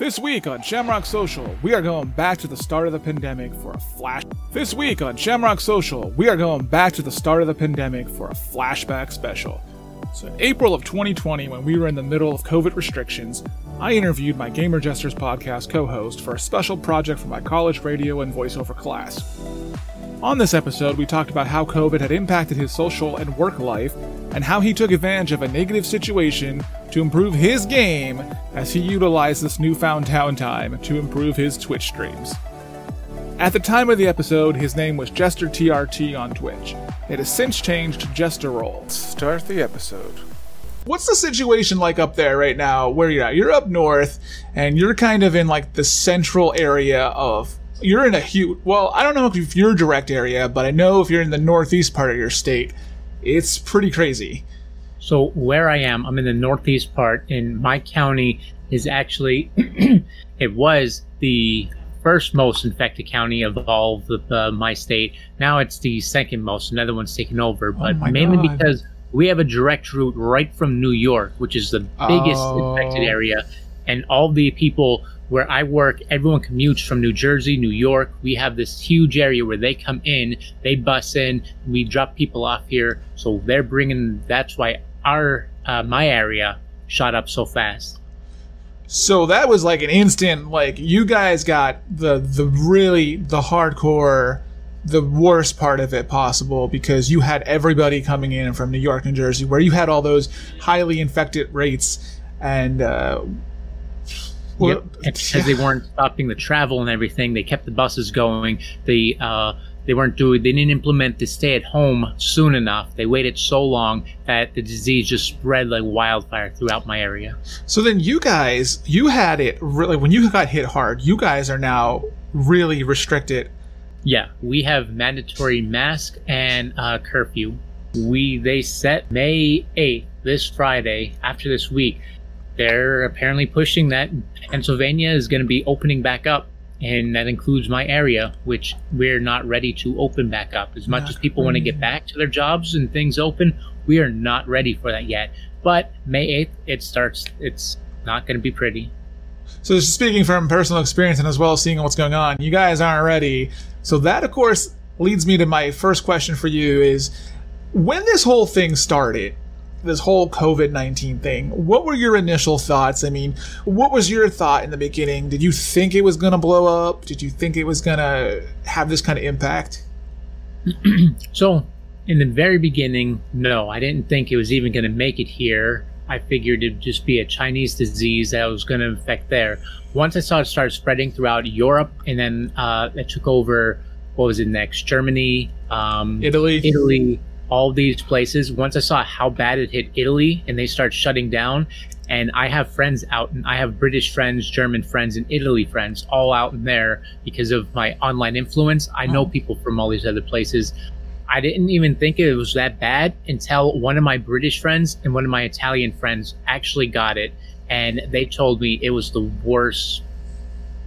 This week on Shamrock Social, we are going back to the start of the pandemic for a flash. This week on Shamrock Social, we are going back to the start of the pandemic for a flashback special. So, in April of 2020, when we were in the middle of COVID restrictions, I interviewed my Gamer Jesters podcast co host for a special project for my college radio and voiceover class. On this episode, we talked about how COVID had impacted his social and work life, and how he took advantage of a negative situation to improve his game as he utilized this newfound downtime to improve his Twitch streams. At the time of the episode, his name was Jester TRT on Twitch. It has since changed to Jester Roll. Start the episode. What's the situation like up there right now where you're at? You're up north and you're kind of in like the central area of you're in a huge well, I don't know if you're direct area, but I know if you're in the northeast part of your state, it's pretty crazy. So where I am, I'm in the northeast part, and my county is actually it was the first most infected county of all of uh, my state. Now it's the second most. Another one's taken over, but Oh mainly God. because we have a direct route right from New York, which is the biggest Oh. infected area, and all the people where I work, everyone commutes from New Jersey, New York. We have this huge area where they come in, they bus in, we drop people off here, so they're bringing. That's why our uh, my area shot up so fast. So that was like an instant like you guys got the the really the hardcore the worst part of it possible because you had everybody coming in from New York, New Jersey, where you had all those highly infected rates and uh well, Yep. Because they weren't stopping the travel and everything, they kept the buses going. The uh, they weren't doing. They didn't implement the stay at home soon enough. They waited so long that the disease just spread like wildfire throughout my area. So then you guys, you had it really when you got hit hard. You guys are now really restricted. Yeah, we have mandatory mask and uh, curfew. We they set May eighth, this Friday. After this week, they're apparently pushing that Pennsylvania is going to be opening back up, and that includes my area, which we're not ready to open back up. As much Not as people want to get back to their jobs and things open, we are not ready for that yet. But May eighth, it starts. It's not going to be pretty. So just speaking from personal experience and as well as seeing what's going on, you guys aren't ready. So that of course leads me to my first question for you is when this whole thing started, this whole COVID-19 thing, what were your initial thoughts? I mean, what was your thought in the beginning? Did you think it was going to blow up? Did you think it was going to have this kind of impact? So, in the very beginning, no, I didn't think it was even going to make it here. I figured it'd just be a Chinese disease that was going to infect there. Once I saw it start spreading throughout Europe, and then uh, it took over, what was it next? Germany, um, Italy? Italy, all these places. Once I saw how bad it hit Italy and they start shutting down, and I have friends out, and I have British friends, German friends, and Italy friends all out in there because of my online influence. I know people from all these other places. I didn't even think it was that bad until one of my British friends and one of my Italian friends actually got it, and they told me it was the worst.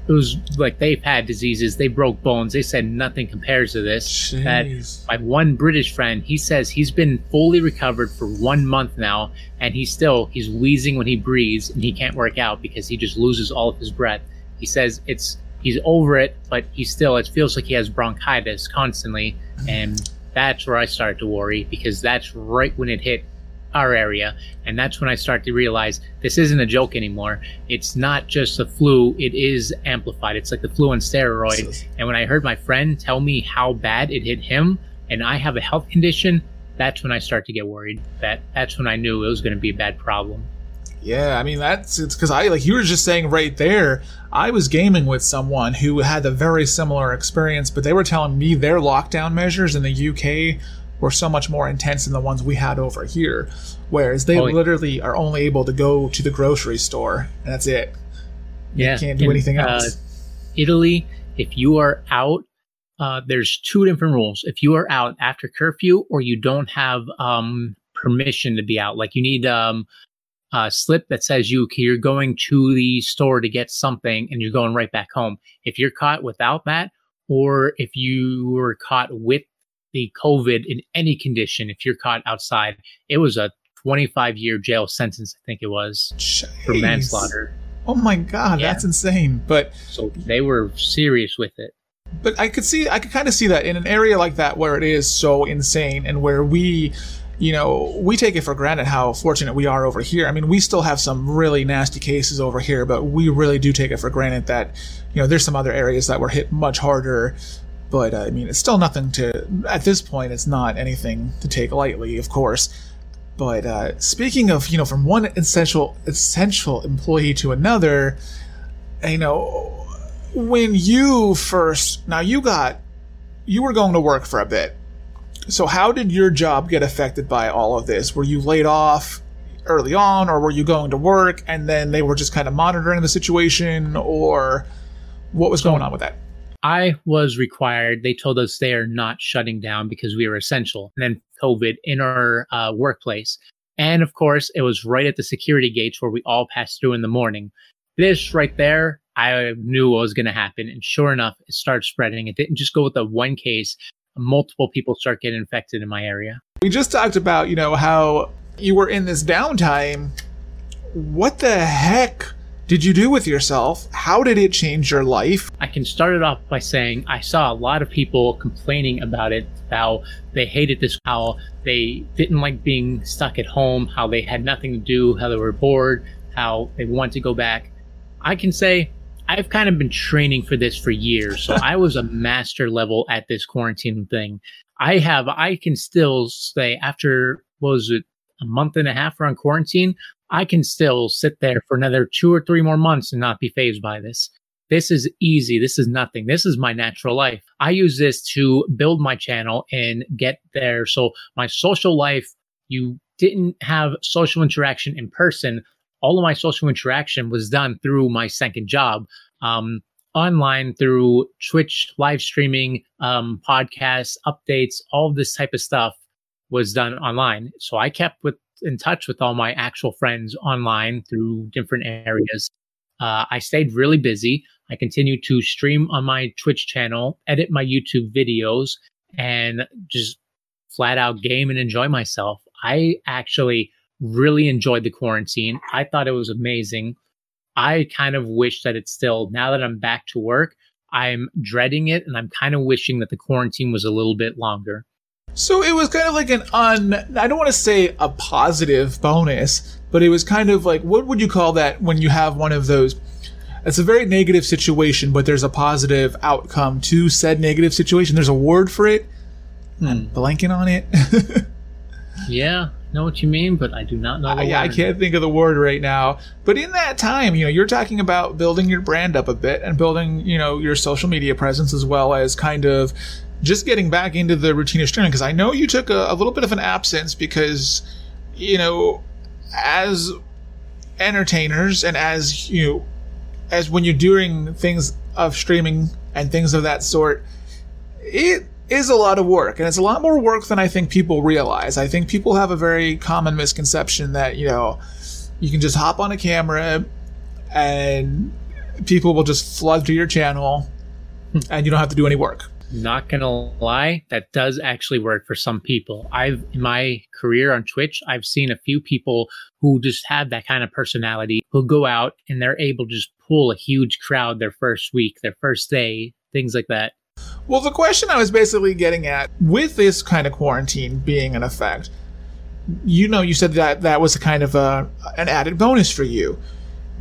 It was like they've had diseases, they broke bones. They said nothing compares to this. That my one British friend, he says he's been fully recovered for one month now, and he's still he's wheezing when he breathes, and he can't work out because he just loses all of his breath. He says it's he's over it, but he still it feels like he has bronchitis constantly, and that's where I start to worry because that's right when it hit our area, and that's when I start to realize this isn't a joke anymore. It's not just the flu; it is amplified. It's like the flu on steroids. And when I heard my friend tell me how bad it hit him, and I have a health condition, that's when I start to get worried. That that's when I knew it was going to be a bad problem. Yeah, I mean that's it's because I like you were just saying right there. I was gaming with someone who had a very similar experience, but they were telling me their lockdown measures in the UK were so much more intense than the ones we had over here. Whereas they Oh, literally are only able to go to the grocery store and that's it. Yeah, can't do and, anything uh, else. Italy, if you are out, uh, there's two different rules. If you are out after curfew, or you don't have um, permission to be out, like you need um, a slip that says you you're going to the store to get something, and you're going right back home. If you're caught without that, or if you were caught with the COVID in any condition, if you're caught outside, it was a 25 year jail sentence. I think it was for manslaughter. Oh my god, yeah. that's insane. But so they were serious with it. But I could see I could kind of see that in an area like that where it is so insane and where we you know, we take it for granted how fortunate we are over here. I mean, we still have some really nasty cases over here, but we really do take it for granted that, you know, there's some other areas that were hit much harder. But uh, I mean, it's still nothing to, at this point, it's not anything to take lightly, of course. But uh, speaking of, you know, from one essential essential employee to another, you know, when you first now you got you were going to work for a bit. So how did your job get affected by all of this? Were you laid off early on or were you going to work and then they were just kind of monitoring the situation or what was going on with that? I was required. They told us they are not shutting down because we were essential. And then COVID in our uh, workplace. And of course, it was right at the security gates where we all passed through in the morning. This right there, I knew what was going to happen. And sure enough, it started spreading. It didn't just go with the one case, multiple people start getting infected in my area. We just talked about, you know, how you were in this downtime. What the heck did you do with yourself? How did it change your life? I can start it off by saying I saw a lot of people complaining about it, how they hated this, how they didn't like being stuck at home, how they had nothing to do, how they were bored, how they want to go back. I can say I've kind of been training for this for years. So I was a master level at this quarantine thing. I have, I can still say after, what was it, a month and a half around quarantine, I can still sit there for another two or three more months and not be fazed by this. This is easy. This is nothing. This is my natural life. I use this to build my channel and get there. So my social life, you didn't have social interaction in person. All of my social interaction was done through my second job, um, online through Twitch live streaming, um, podcasts, updates, all this type of stuff was done online. So I kept with in touch with all my actual friends online through different areas. Uh, I stayed really busy. I continued to stream on my Twitch channel, edit my YouTube videos, and just flat out game and enjoy myself. I actually really enjoyed the quarantine. I thought it was amazing. I kind of wish that it's still, now that I'm back to work, I'm dreading it and I'm kind of wishing that the quarantine was a little bit longer. So it was kind of like an un, I don't want to say a positive bonus, but it was kind of like, what would you call that when you have one of those? It's a very negative situation, but there's a positive outcome to said negative situation. There's a word for it. Hmm. I'm blanking on it. yeah, know what you mean, but I do not know. yeah, I can't think of the word right now. But in that time, you know, you're talking about building your brand up a bit and building, you know, your social media presence as well as kind of just getting back into the routine of streaming because I know you took a, a little bit of an absence because, you know, as entertainers and as you know, as when you're doing things of streaming and things of that sort, it is a lot of work and it's a lot more work than I think people realize. I think people have a very common misconception that, you know, you can just hop on a camera and people will just flood to your channel and you don't have to do any work. Not gonna lie, that does actually work for some people. I've in my career on Twitch, I've seen a few people who just have that kind of personality who go out and they're able to just pull a huge crowd their first week, their first day, things like that. Well, the question I was basically getting at with this kind of quarantine being in effect, you know, you said that that was a kind of a, an added bonus for you.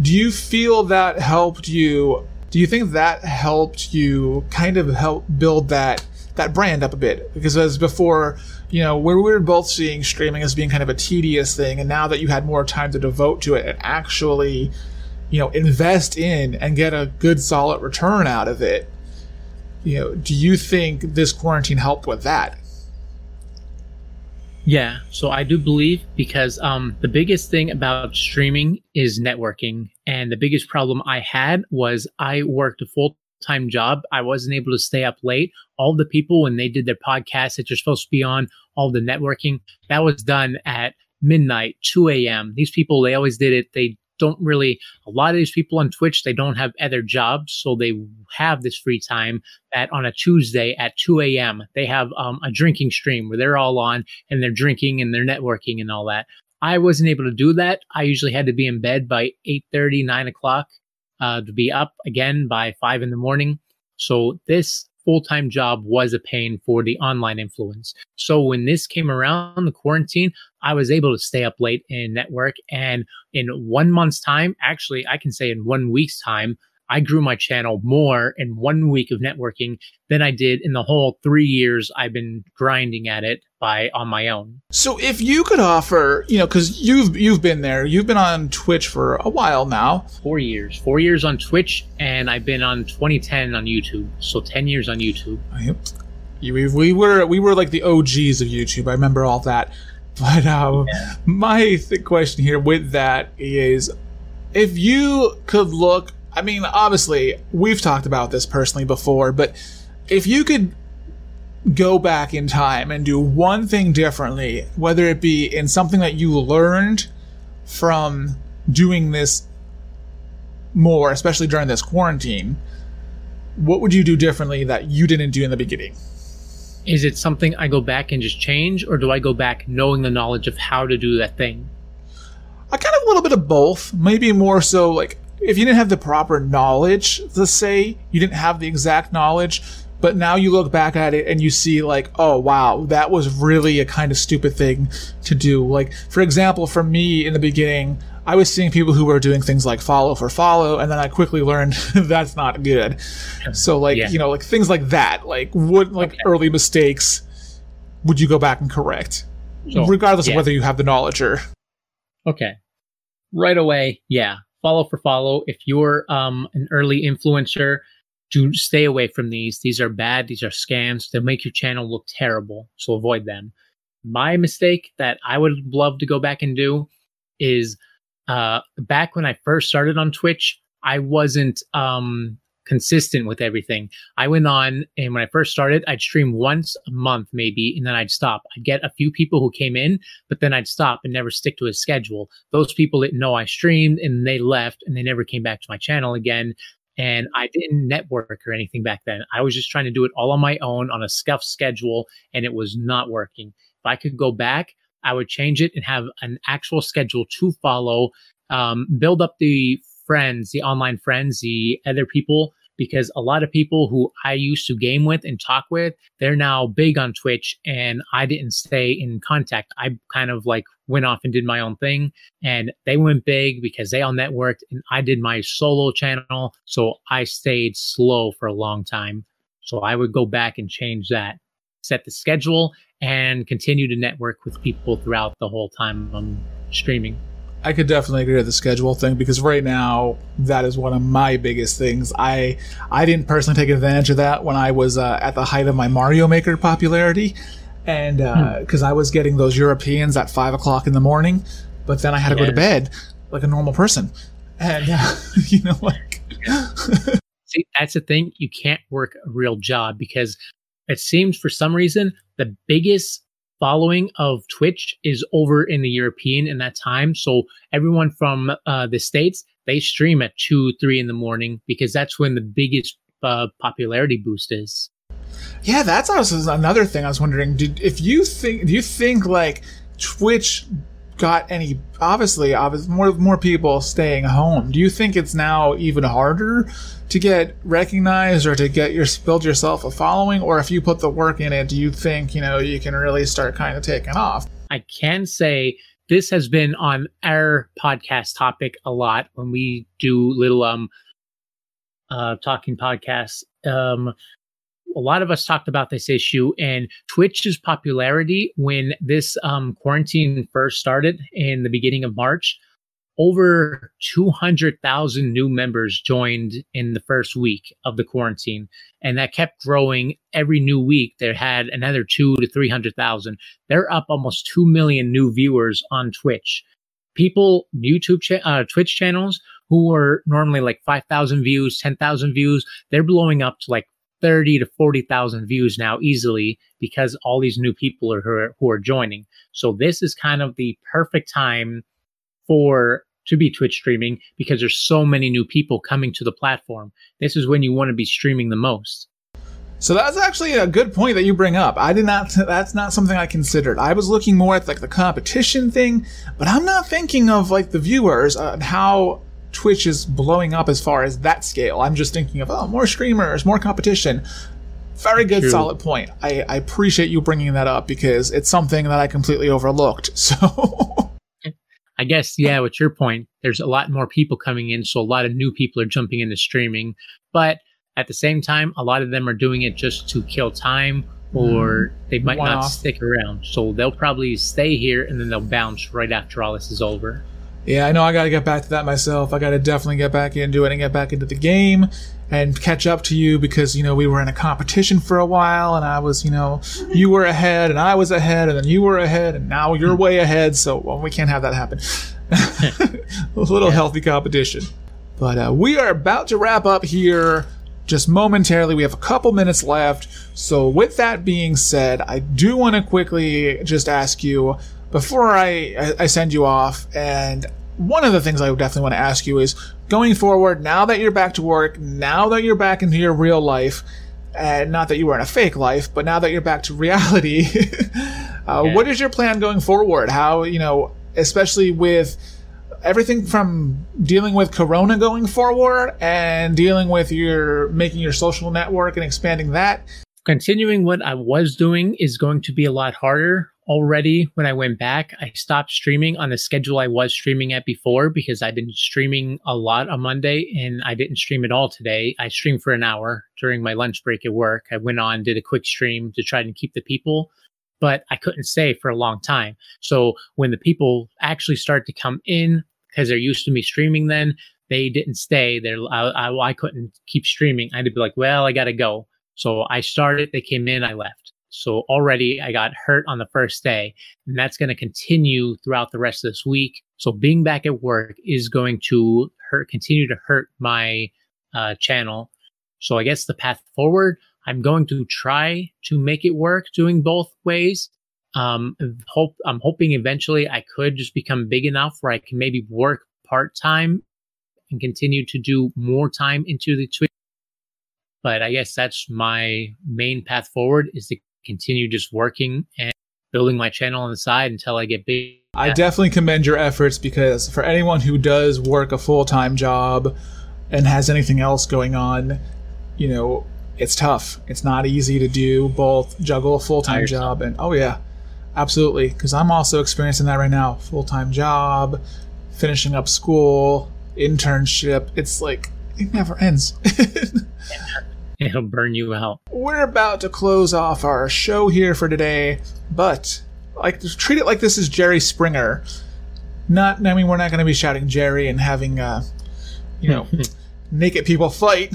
Do you feel that helped you do you think that helped you kind of help build that that brand up a bit? Because as before, you know, where we were both seeing streaming as being kind of a tedious thing, and now that you had more time to devote to it and actually, you know, invest in and get a good solid return out of it, you know, do you think this quarantine helped with that? Yeah, so I do believe because um, the biggest thing about streaming is networking. And the biggest problem I had was I worked a full time job. I wasn't able to stay up late. All the people, when they did their podcasts that you're supposed to be on, all the networking, that was done at midnight, 2 a.m. These people, they always did it. They don't really a lot of these people on Twitch they don't have other jobs, so they have this free time that on a Tuesday at 2 a.m. they have um, a drinking stream where they're all on and they're drinking and they're networking and all that. I wasn't able to do that. I usually had to be in bed by 8 30, 9 o'clock. uh, to be up again by five in the morning. So this full-time job was a pain for the online influence. So when this came around the quarantine, I was able to stay up late in network and in one month's time, actually I can say in one week's time, I grew my channel more in one week of networking than I did in the whole three years I've been grinding at it by on my own. So if you could offer, you know, because you've you've been there, you've been on Twitch for a while now. Four years, four years on Twitch, and I've been on 2010 on YouTube, so 10 years on YouTube. Yep. We, we were we were like the OGs of YouTube. I remember all that. But um, yeah. my th- question here with that is, if you could look I mean, obviously, we've talked about this personally before, but if you could go back in time and do one thing differently, whether it be in something that you learned from doing this more, especially during this quarantine, what would you do differently that you didn't do in the beginning? Is it something I go back and just change, or do I go back knowing the knowledge of how to do that thing? I kind of a little bit of both. Maybe more so like if you didn't have the proper knowledge, let's say you didn't have the exact knowledge, but now you look back at it and you see like, oh wow, that was really a kind of stupid thing to do. Like, for example, for me in the beginning, I was seeing people who were doing things like follow for follow, and then I quickly learned that's not good. So like, yeah. you know, like things like that, like what like okay. early mistakes would you go back and correct? So, regardless yeah. of whether you have the knowledge or Okay. Right away, yeah follow for follow. If you're um, an early influencer, do stay away from these. These are bad. These are scams. They'll make your channel look terrible. So avoid them. My mistake that I would love to go back and do is uh, back when I first started on Twitch, I wasn't um, consistent with everything. I went on and when I first started, I'd stream once a month maybe, and then I'd stop. I'd get a few people who came in, but then I'd stop and never stick to a schedule. Those people didn't know I streamed and they left and they never came back to my channel again. And I didn't network or anything back then. I was just trying to do it all on my own on a scuff schedule and it was not working. If I could go back, I would change it and have an actual schedule to follow, um, build up the friends, the online friends, the other people, because a lot of people who I used to game with and talk with, they're now big on Twitch and I didn't stay in contact. I kind of like went off and did my own thing and they went big because they all networked and I did my solo channel. So I stayed slow for a long time. So I would go back and change that, set the schedule and continue to network with people throughout the whole time I'm streaming. I could definitely agree with the schedule thing because right now that is one of my biggest things. I I didn't personally take advantage of that when I was uh, at the height of my Mario Maker popularity, and because uh, hmm. I was getting those Europeans at five o'clock in the morning, but then I had to go to bed like a normal person, and uh, you know like. See, that's the thing. You can't work a real job because it seems for some reason the biggest following of Twitch is over in the European in that time. So everyone from uh, the States, they stream at two, three in the morning because that's when the biggest uh, popularity boost is. Yeah, that's also another thing I was wondering. Did, if you think, do you think like Twitch got any obviously obviously more more people staying home. Do you think it's now even harder to get recognized or to get your build yourself a following? Or if you put the work in it do you think you know you can really start kind of taking off? I can say this has been on our podcast topic a lot when we do little um uh talking podcasts. Um a lot of us talked about this issue and Twitch's popularity when this um, quarantine first started in the beginning of March. Over 200,000 new members joined in the first week of the quarantine, and that kept growing every new week. There had another two to 300,000. They're up almost 2 million new viewers on Twitch. People, YouTube, cha- uh, Twitch channels who were normally like 5,000 views, 10,000 views, they're blowing up to like 30 to 40,000 views now easily because all these new people are who, are who are joining. So this is kind of the perfect time for to be Twitch streaming because there's so many new people coming to the platform. This is when you want to be streaming the most. So that's actually a good point that you bring up. I did not. That's not something I considered. I was looking more at like the competition thing, but I'm not thinking of like the viewers and how Twitch is blowing up as far as that scale. I'm just thinking of oh, more streamers, more competition. Very good, True. solid point. I, I appreciate you bringing that up because it's something that I completely overlooked. So. I guess, yeah, with your point, there's a lot more people coming in, so a lot of new people are jumping into streaming. But at the same time, a lot of them are doing it just to kill time or mm-hmm. they might not stick around. So they'll probably stay here and then they'll bounce right after all this is over. Yeah, I know I got to get back to that myself. I got to definitely get back into it and get back into the game and catch up to you because, you know, we were in a competition for a while and I was, you know, you were ahead and I was ahead and then you were ahead and now you're way ahead. So well, we can't have that happen. a little healthy competition. But uh, we are about to wrap up here just momentarily. We have a couple minutes left. So, with that being said, I do want to quickly just ask you before I, I- send you off, and one of the things I would definitely want to ask you is going forward, now that you're back to work, now that you're back into your real life, and not that you were in a fake life, but now that you're back to reality, uh, Yeah. what is your plan going forward? How, you know, especially with everything from dealing with corona going forward and dealing with your making your social network and expanding that continuing what I was doing is going to be a lot harder. Already, when I went back, I stopped streaming on the schedule I was streaming at before because I've been streaming a lot on Monday and I didn't stream at all today. I streamed for an hour during my lunch break at work. I went on, did a quick stream to try and keep the people, but I couldn't stay for a long time. So when the people actually start to come in, because they're used to me streaming then, they didn't stay. They're, I, I, I couldn't keep streaming. I had to be like, well, I got to go. So I started, they came in, I left. So already I got hurt on the first day, and that's going to continue throughout the rest of this week. So being back at work is going to hurt, continue to hurt my uh, channel. So I guess the path forward, I'm going to try to make it work doing both ways. Um, hope I'm hoping eventually I could just become big enough where I can maybe work part time and continue to do more time into the Twitch but I guess that's my main path forward is to continue just working and building my channel on the side until I get big. i definitely commend your efforts because for anyone who does work a full-time job and has anything else going on you know it's tough. It's not easy to do both juggle a full-time job and oh yeah absolutely. Because i'm also experiencing that right now. Full-time job finishing up school internship. It's like it never ends It'll burn you out. we're about to close off our show here for today, but like treat it like this is Jerry Springer. Not, I mean, we're not going to be shouting Jerry and having, uh, you know, naked people fight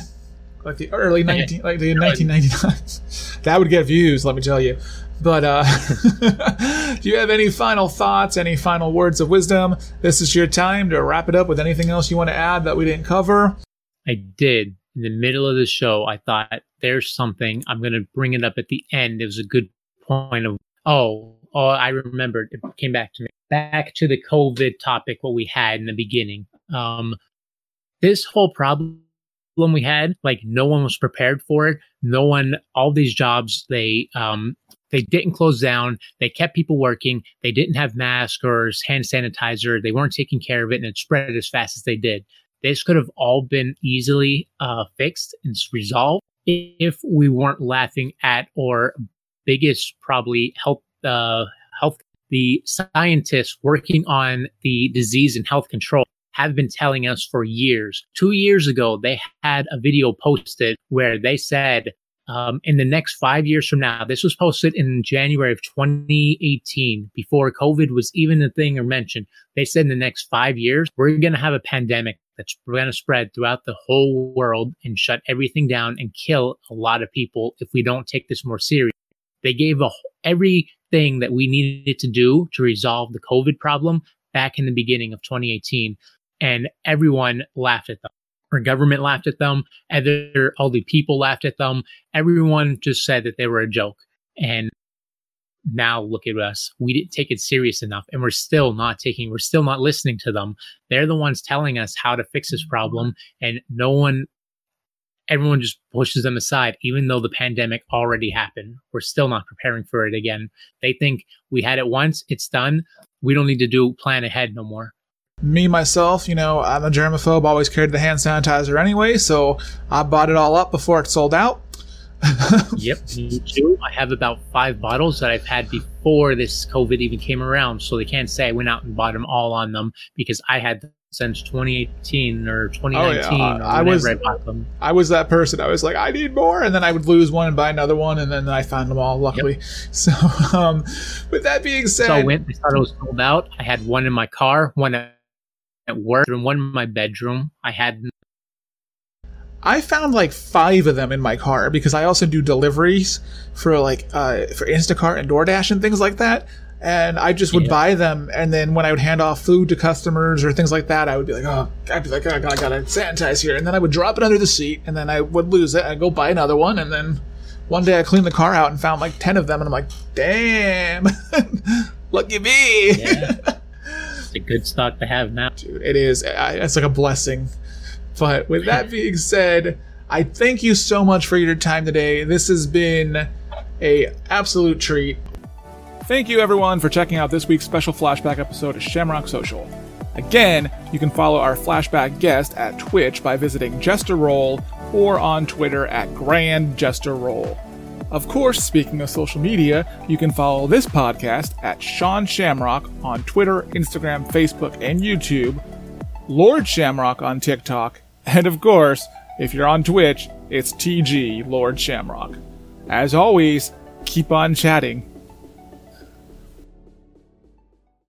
like the early nineteen, like the nineteen ninety nine. that would get views, let me tell you. But uh, do you have any final thoughts? Any final words of wisdom? This is your time to wrap it up with anything else you want to add that we didn't cover. I did in the middle of the show. I thought there's something I'm going to bring it up at the end. It was a good point of oh oh I remembered. It came back to me. Back to the COVID topic. What we had in the beginning. Um, this whole problem we had, like no one was prepared for it. No one. All these jobs they um they didn't close down. They kept people working. They didn't have masks or hand sanitizer. They weren't taking care of it, and it spread as fast as they did. This could have all been easily uh, fixed and resolved if we weren't laughing at or biggest probably health uh, health the scientists working on the disease and health control have been telling us for years. Two years ago, they had a video posted where they said um, in the next five years from now, this was posted in January of 2018, before COVID was even a thing or mentioned. They said in the next five years, we're going to have a pandemic that's going to spread throughout the whole world and shut everything down and kill a lot of people if we don't take this more serious. They gave a, everything that we needed to do to resolve the COVID problem back in the beginning of 2018, and everyone laughed at them. Our government laughed at them. Other all the people laughed at them. Everyone just said that they were a joke. And now look at us. We didn't take it serious enough, and we're still not taking. We're still not listening to them. They're the ones telling us how to fix this problem, and no one. Everyone just pushes them aside, even though the pandemic already happened. We're still not preparing for it again. They think we had it once, it's done. We don't need to do plan ahead no more. Me myself, you know, I'm a germaphobe, always carried the hand sanitizer anyway, so I bought it all up before it sold out. yep, me too. I have about five bottles that I've had before this COVID even came around, so they can't say I went out and bought them all on them because I had them since 2018 or 2019 oh, yeah. or I was, I bought them. I was that person. I was like, I need more, and then I would lose one and buy another one, and then I found them all. Luckily, yep. so um, with that being said, so I went. I thought it was sold out. I had one in my car, one at work, and one in my bedroom. I had I found like five of them in my car because I also do deliveries for like uh, for Instacart and DoorDash and things like that. And I just would yeah. buy them, and then when I would hand off food to customers or things like that, I would be like, "Oh, I'd be like, oh, I gotta sanitize here," and then I would drop it under the seat, and then I would lose it. I'd go buy another one, and then one day I cleaned the car out and found like ten of them, and I'm like, "Damn, lucky me!" Yeah. it's a good stock to have now, dude. It is. It's like a blessing. But with that being said, I thank you so much for your time today. This has been a absolute treat. Thank you everyone for checking out this week's special flashback episode of Shamrock Social. Again, you can follow our flashback guest at Twitch by visiting Jester Roll or on Twitter at Grand Jester Roll. Of course, speaking of social media, you can follow this podcast at Sean Shamrock on Twitter, Instagram, Facebook, and YouTube, Lord Shamrock on TikTok, and of course, if you're on Twitch, it's TG Lord Shamrock. As always, keep on chatting.